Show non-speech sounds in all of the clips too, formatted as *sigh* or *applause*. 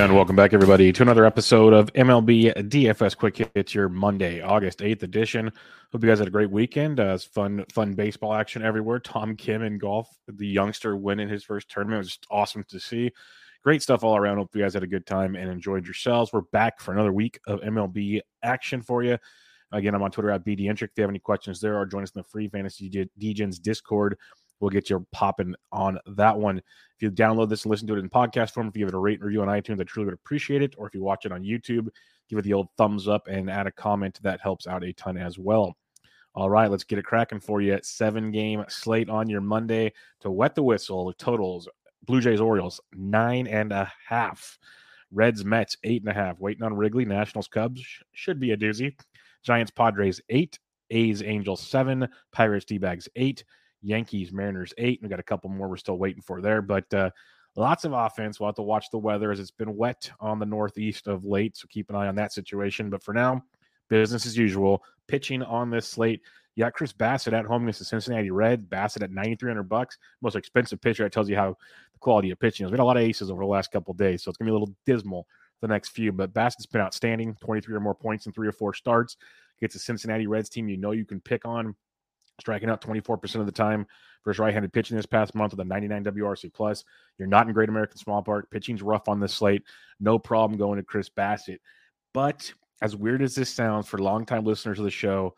And welcome back, everybody, to another episode of MLB DFS Quick Hits, your Monday, August 8th edition. Hope you guys had a great weekend. Uh, it's fun, fun baseball action everywhere. Tom Kim in golf, the youngster winning his first tournament. It was just awesome to see. Great stuff all around. Hope you guys had a good time and enjoyed yourselves. We're back for another week of MLB action for you. Again, I'm on Twitter at BDentric. If you have any questions there, or join us in the free fantasy DGens Discord we'll get you popping on that one. If you download this and listen to it in podcast form, if you give it a rate and review on iTunes, I truly would appreciate it. Or if you watch it on YouTube, give it the old thumbs up and add a comment. That helps out a ton as well. All right, let's get it cracking for you. Seven game slate on your Monday to wet the whistle. Totals Blue Jays Orioles nine and a half. Reds Mets eight and a half. Waiting on Wrigley. Nationals Cubs should be a doozy. Giants Padres eight. A's Angels seven. Pirates D bags eight. Yankees, Mariners eight. We got a couple more we're still waiting for there, but uh, lots of offense. We'll have to watch the weather as it's been wet on the northeast of late, so keep an eye on that situation. But for now, business as usual. Pitching on this slate. You got Chris Bassitt at home against the Cincinnati Reds. Bassitt at 9,300 bucks. Most expensive pitcher. That tells you how the quality of pitching is. We had a lot of aces over the last couple days, so it's to be a little dismal the next few. But Bassitt's been outstanding 23 or more points in three or four starts. Gets a Cincinnati Reds team you know you can pick on striking out 24% of the time versus right-handed pitching this past month with a 99 WRC plus. You're not in Great American Small Park. Pitching's rough on this slate. No problem going to Chris Bassitt. But as weird as this sounds for longtime listeners of the show,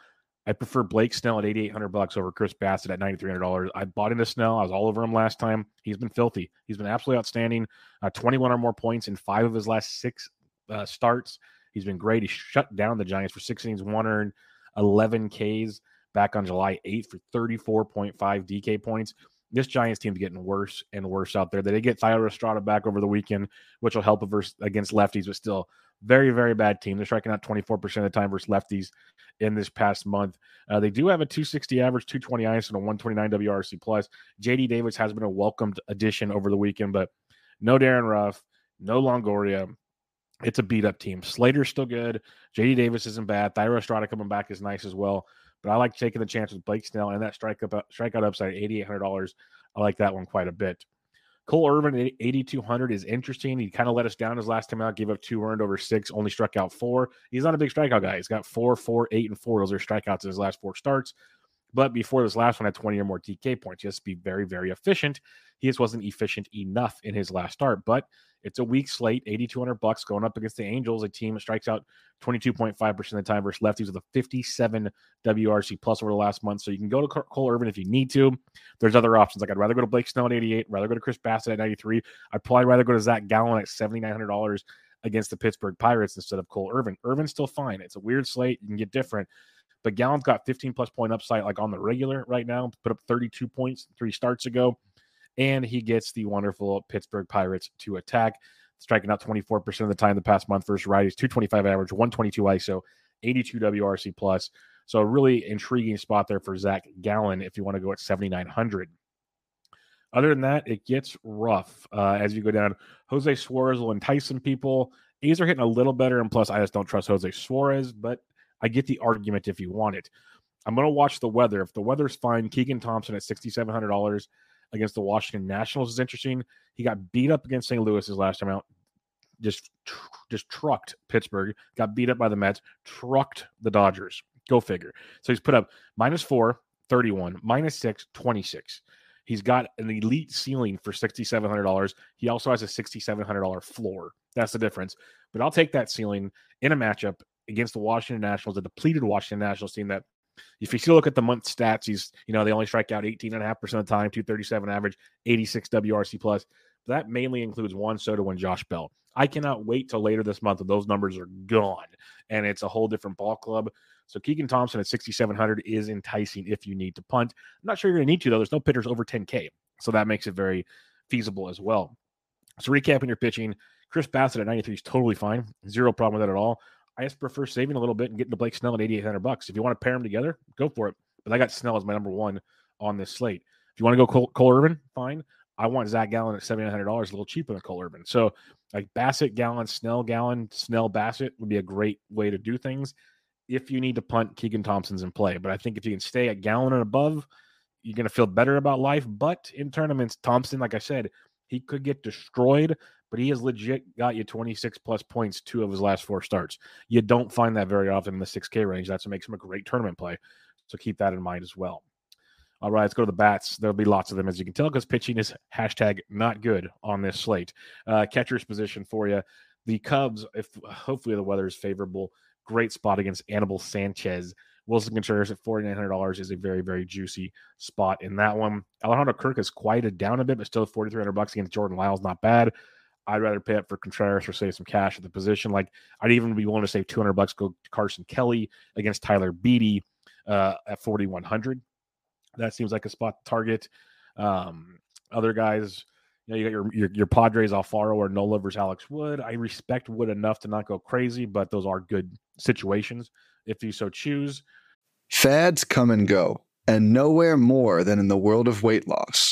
I prefer Blake Snell at 8,800 bucks over Chris Bassitt at $9,300. I bought into Snell. I was all over him last time. He's been filthy. He's been absolutely outstanding. Uh, 21 or more points in five of his last six uh, starts. He's been great. He shut down the Giants for six innings, one earned, 11 Ks back on July 8th for 34.5 DK points. This Giants team's getting worse and worse out there. They did get Thairo Estrada back over the weekend, which will help against lefties, but still very, very bad team. They're striking out 24% of the time versus lefties in this past month. Uh, they do have a 260 average, 220 ice, and a 129 WRC plus. JD Davis has been a welcomed addition over the weekend, but no Darin Ruf, no Longoria. It's a beat up team. Slater's still good. JD Davis isn't bad. Thairo Estrada coming back is nice as well. But I like taking the chance with Blake Snell and that strike up, strikeout upside eighty eight hundred dollars. I like that one quite a bit. Cole Irvin at 8,200 is interesting. He kind of let us down his last time out, gave up two earned over six, only struck out four. He's not a big strikeout guy. He's got four, four, eight, and four. Those are strikeouts in his last four starts. But before this last one had 20 or more DK points, he has to be very, very efficient. He just wasn't efficient enough in his last start. But it's a weak slate, 8,200 bucks going up against the Angels, a team that strikes out 22.5% of the time versus lefties with a 57 WRC plus over the last month. So you can go to Cole Irvin if you need to. There's other options. Like I'd rather go to Blake Snell at 88, rather go to Chris Bassitt at 93. I'd probably rather go to Zach Gallen at $7,900 against the Pittsburgh Pirates instead of Cole Irvin. Irvin's still fine. It's a weird slate. You can get different. But Gallen's got 15 plus point upside like on the regular right now. Put up 32 points three starts ago and he gets the wonderful Pittsburgh Pirates to attack, striking out 24% of the time the past month versus righties, 225 average, 122 ISO, 82 WRC plus. So a really intriguing spot there for Zach Gallen if you want to go at 7,900. Other than that, it gets rough uh, as you go down. Jose Suarez will entice some people. A's are hitting a little better, and plus, I just don't trust Jose Suarez, but I get the argument if you want it. I'm going to watch the weather. If the weather's fine, Keegan Thompson at $6,700 against the Washington Nationals is interesting. He got beat up against St. Louis his last time out. Just just trucked Pittsburgh, got beat up by the Mets, trucked the Dodgers. Go figure. So he's put up minus four, 31, minus six, 26. He's got an elite ceiling for $6,700. He also has a $6,700 floor. That's the difference. But I'll take that ceiling in a matchup against the Washington Nationals, a depleted Washington Nationals team that If you still look at the month stats, he's, you know, they only strike out 18.5% of the time, 237 average, 86 WRC plus. That mainly includes Juan Soto and Josh Bell. I cannot wait till later this month when those numbers are gone and it's a whole different ball club. So Keegan Thompson at 6,700 is enticing if you need to punt. I'm not sure you're going to need to, though. There's no pitchers over 10K. So that makes it very feasible as well. So recapping your pitching, Chris Bassitt at 93 is totally fine. Zero problem with that at all. I just prefer saving a little bit and getting to Blake Snell at 8,800 bucks. If you want to pair them together, go for it. But I got Snell as my number one on this slate. If you want to go Cole, Cole Irvin, fine. I want Zach Gallen at $7,900, a little cheaper than Cole Irvin. So like Bassitt, Gallen, Snell, Gallen, Snell, Bassitt would be a great way to do things. If you need to punt, Keegan Thompson's in play. But I think if you can stay at Gallen and above, you're going to feel better about life. But in tournaments, Thompson, like I said, he could get destroyed, but he has legit got you 26 plus points two of his last four starts. You don't find that very often in the 6K range. That's what makes him a great tournament play. So keep that in mind as well. All right, let's go to the bats. There'll be lots of them, as you can tell, because pitching is hashtag not good on this slate. Uh, catcher's position for you. The Cubs, if hopefully the weather is favorable, great spot against Anibal Sanchez. Willson Contreras at $4,900 is a very, very juicy spot in that one. Alejandro Kirk has quieted down a bit, but still 4300 bucks against Jordan Lyles, not bad. I'd rather pay up for Contreras or save some cash at the position. Like I'd even be willing to save 200 bucks, go Carson Kelly against Tyler Beede uh, at 4,100. That seems like a spot target. Um, other guys, you know, you got your, your, your Padres Alfaro or Nola versus Alex Wood. I respect Wood enough to not go crazy, but those are good situations if you so choose. Fads come and go, and nowhere more than in the world of weight loss.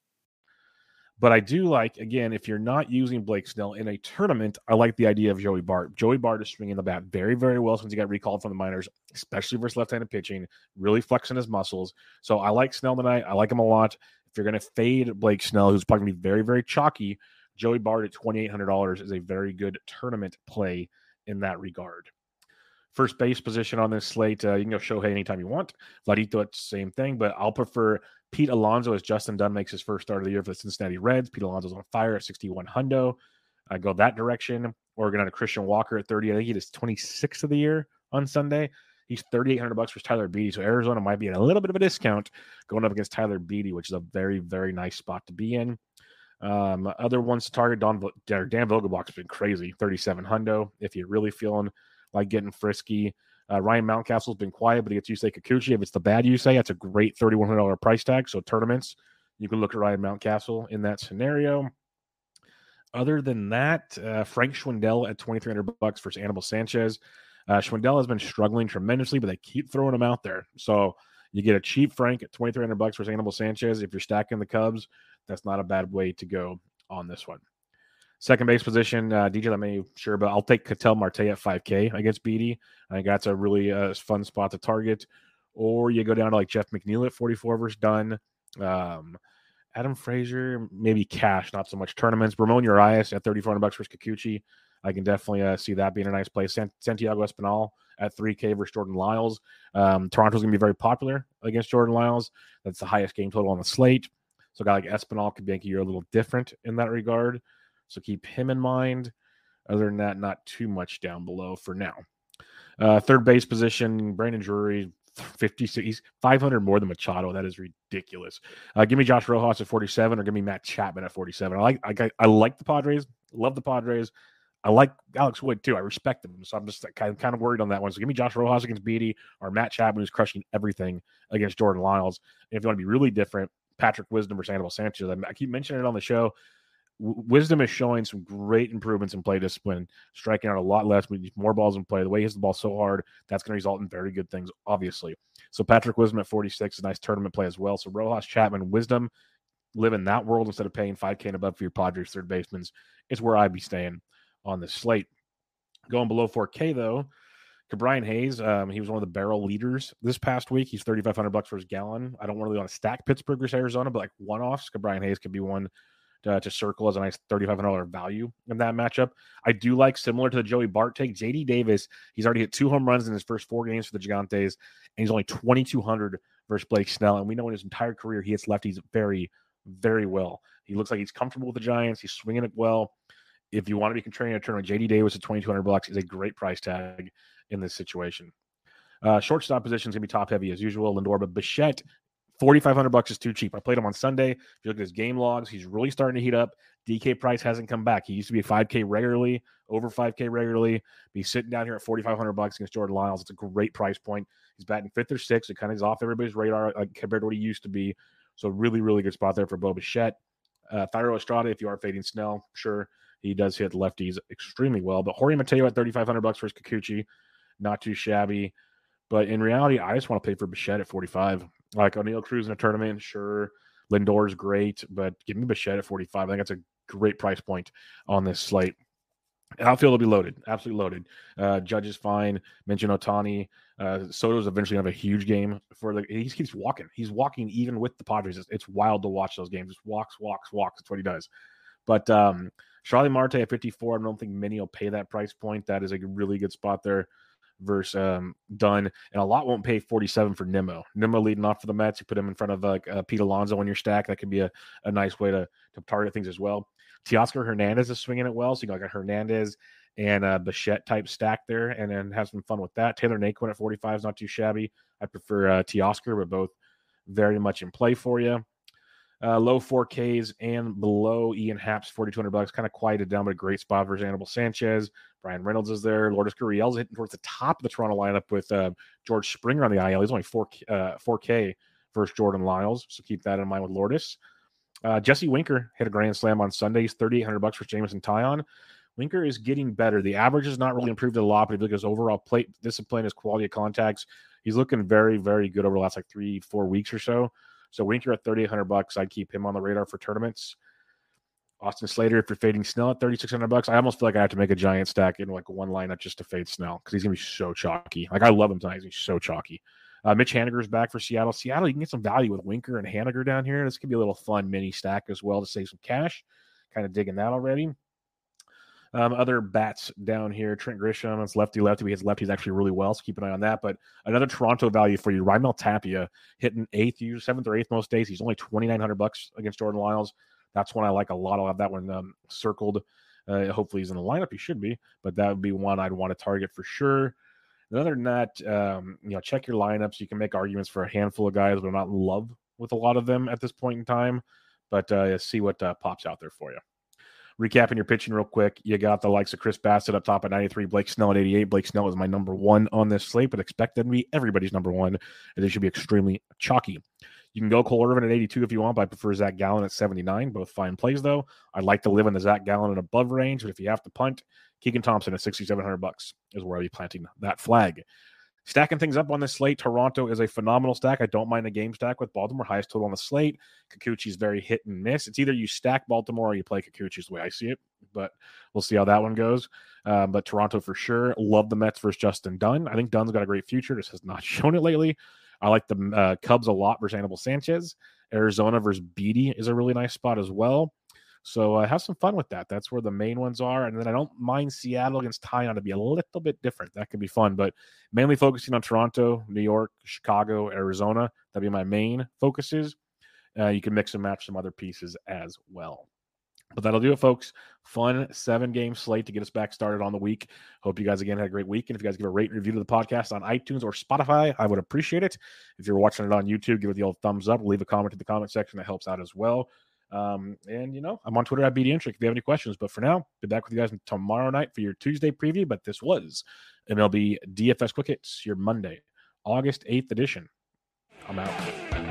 But I do like, again, if you're not using Blake Snell in a tournament, I like the idea of Joey Bart. Joey Bart is swinging the bat very, very well since he got recalled from the minors, especially versus left handed pitching, really flexing his muscles. So I like Snell tonight. I like him a lot. If you're going to fade Blake Snell, who's probably going to be very, very chalky, Joey Bart at $2,800 is a very good tournament play in that regard. First base position on this slate, uh, you can go Shohei anytime you want. Vladito, it's the same thing, but I'll prefer Pete Alonso as Justin Dunn makes his first start of the year for the Cincinnati Reds. Pete Alonso's on fire at 61 hundo. I go that direction. Oregon on a Christian Walker at 30. I think he is 26th of the year on Sunday. He's 3,800 bucks for Tyler Beede. So Arizona might be at a little bit of a discount going up against Tyler Beede, which is a very, very nice spot to be in. Um, other ones to target, Don, Dan Vogelbach's been crazy, 37 hundo. If you're really feeling like getting frisky, uh, Ryan Mountcastle's been quiet, but he gets Yusei Kikuchi. If it's the bad Yusei, that's a great $3,100 price tag. So tournaments, you can look at Ryan Mountcastle in that scenario. Other than that, uh, Frank Schwindel at 2,300 bucks versus Anibal Sanchez. Uh, Schwindel has been struggling tremendously, but they keep throwing him out there. So you get a cheap Frank at 2,300 bucks versus Anibal Sanchez. If you're stacking the Cubs, that's not a bad way to go on this one. Second base position, uh, DJ LeMahieu, sure, but I'll take Ketel Marte at 5K against Beede. I think that's a really uh, fun spot to target. Or you go down to like Jeff McNeil at 44 versus Dunn. Um, Adam Frazier, maybe cash, not so much tournaments. Ramon Urias at 3,400 bucks versus Kikuchi. I can definitely uh, see that being a nice play. Santiago Espinal at 3K versus Jordan Lyles. Um, Toronto's going to be very popular against Jordan Lyles. That's the highest game total on the slate. So a guy like Espinal could make you a little different in that regard. So keep him in mind. Other than that, not too much down below for now. Uh, third base position, Brandon Drury, 56, he's 500 more than Machado. That is ridiculous. Uh, give me Josh Rojas at 47 or give me Matt Chapman at 47. I like, I, I like the Padres, love the Padres. I like Alex Wood too. I respect him. So I'm just kind of, kind of worried on that one. So give me Josh Rojas against Beede or Matt Chapman, who's crushing everything against Jordan Lyles. And if you want to be really different, Patrick Wisdom or Sandoval Sanchez. I, keep mentioning it on the show. Wisdom is showing some great improvements in play discipline, striking out a lot less, more balls in play. The way he hits the ball so hard, that's going to result in very good things, obviously. So Patrick Wisdom at 46 is a nice tournament play as well. So Rojas, Chapman, Wisdom, live in that world instead of paying 5K and above for your Padres third basemen is where I'd be staying on the slate. Going below 4K though, Ke'Bryan Hayes, um, he was one of the barrel leaders this past week. He's 3,500 bucks for his Gallen. I don't want to really want to stack Pittsburgh versus Arizona, but like one offs, Ke'Bryan Hayes could be one to, to, circle as a nice $3,500 value in that matchup. I do like similar to the Joey Bart take. JD Davis, he's already hit two home runs in his first four games for the Gigantes, and he's only 2,200 versus Blake Snell. And we know in his entire career, he hits lefties very, very well. He looks like he's comfortable with the Giants. He's swinging it well if you want to be contrarian a tournament, JD Davis at 2200 bucks is a great price tag in this situation. Uh, shortstop position is going to be top heavy as usual. Lindor, but Bichette, 4500 bucks is too cheap. I played him on Sunday. If you look at his game logs, he's really starting to heat up. DK price hasn't come back. He used to be 5K regularly, over 5K regularly. He's sitting down here at 4500 bucks against Jordan Lyles. It's a great price point. He's batting fifth or sixth. It kind of is off everybody's radar like, compared to what he used to be. So really, really good spot there for Bo Bichette. Uh, Thairo Estrada, if you are fading Snell, sure. He does hit lefties extremely well. But Jorge Mateo at 3,500 bucks for his Kikuchi, not too shabby. But in reality, I just want to pay for Bichette at 45. Like Oneil Cruz in a tournament, sure. Lindor's great, but give me Bichette at 45. I think that's a great price point on this slate. Outfield will be loaded, absolutely loaded. Uh, Judge is fine. Mention Ohtani. Uh, Soto's eventually going to have a huge game for the. He keeps walking. He's walking even with the Padres. It's, it's wild to watch those games. Just walks, walks, walks. That's what he does. But um, Starling Marte at 54. I don't think many will pay that price point. That is a really good spot there versus um, Dunn. And a lot won't pay 47 for Nimmo. Nimmo leading off for the Mets. You put him in front of like uh, Pete Alonso on your stack. That could be a, a nice way to, to target things as well. Teoscar Hernandez is swinging it well. So you got like a Hernandez and a Bichette type stack there and then have some fun with that. Tyler Naquin at 45 is not too shabby. I prefer uh, Teoscar, but both very much in play for you. Uh, low 4Ks and below Ian Happ's 4,200 bucks, kind of quieted down, but a great spot versus Anibal Sanchez. Bryan Reynolds is there. Lourdes Gurriel's hitting towards the top of the Toronto lineup with uh, George Springer on the IL. He's only 4, uh, 4K versus Jordan Lyles, so keep that in mind with Lourdes. Uh, Jesse Winker hit a grand slam on Sunday. He's 3,800 bucks for Jameson Taillon. Winker is getting better. The average has not really improved a lot, but if you look at his overall plate discipline, his quality of contacts, he's looking very, very good over the last like three, four weeks or so. So Winker at 3,800 bucks, I'd keep him on the radar for tournaments. Austin Slater, if you're fading Snell at 3,600 bucks, I almost feel like I have to make a giant stack in like one lineup just to fade Snell because he's gonna be so chalky. Like I love him tonight, he's so chalky. Uh, Mitch Haniger's back for Seattle. Seattle, you can get some value with Winker and Haniger down here. This could be a little fun mini stack as well to save some cash. Kind of digging that already. Um, other bats down here, Trent Grisham, it's lefty lefty. He hits lefties actually really well, so keep an eye on that. But another Toronto value for you, Raimel Tapia hitting eighth, you seventh or eighth most days. He's only twenty nine hundred bucks against Jordan Lyles. That's one I like a lot. I'll have that one um, circled. Uh, hopefully he's in the lineup. He should be, but that would be one I'd want to target for sure. And other than that, um, you know, check your lineups. You can make arguments for a handful of guys, but I'm not in love with a lot of them at this point in time. But uh, see what uh, pops out there for you. Recapping your pitching real quick, you got the likes of Chris Bassitt up top at 93, Blake Snell at 88. Blake Snell is my number one on this slate, but expect them to be everybody's number one, and they should be extremely chalky. You can go Cole Irvin at 82 if you want, but I prefer Zach Gallen at 79. Both fine plays, though. I'd like to live in the Zach Gallen and above range, but if you have to punt, Keegan Thompson at 6,700 bucks is where I'll be planting that flag. Stacking things up on this slate, Toronto is a phenomenal stack. I don't mind the game stack with Baltimore. Highest total on the slate. Kikuchi's very hit and miss. It's either you stack Baltimore or you play Kikuchi's the way I see it, but we'll see how that one goes. Um, but Toronto for sure. Love the Mets versus Justin Dunn. I think Dunn's got a great future. Just has not *laughs* shown it lately. I like the uh, Cubs a lot versus Anibal Sanchez. Arizona versus Beede is a really nice spot as well. So uh, have some fun with that. That's where the main ones are. And then I don't mind Seattle against Taillon to be a little bit different. That could be fun, but mainly focusing on Toronto, New York, Chicago, Arizona. That'd be my main focuses. Uh, you can mix and match some other pieces as well. But that'll do it, folks. Fun seven game slate to get us back started on the week. Hope you guys again had a great week. And if you guys give a rate and review to the podcast on iTunes or Spotify, I would appreciate it. If you're watching it on YouTube, give it the old thumbs up. Leave a comment in the comment section. That helps out as well. Um, and you know, I'm on Twitter at BDintric if you have any questions. But for now, be back with you guys tomorrow night for your Tuesday preview. But this was MLB DFS Quick Hits, your Monday, August 8th edition. I'm out.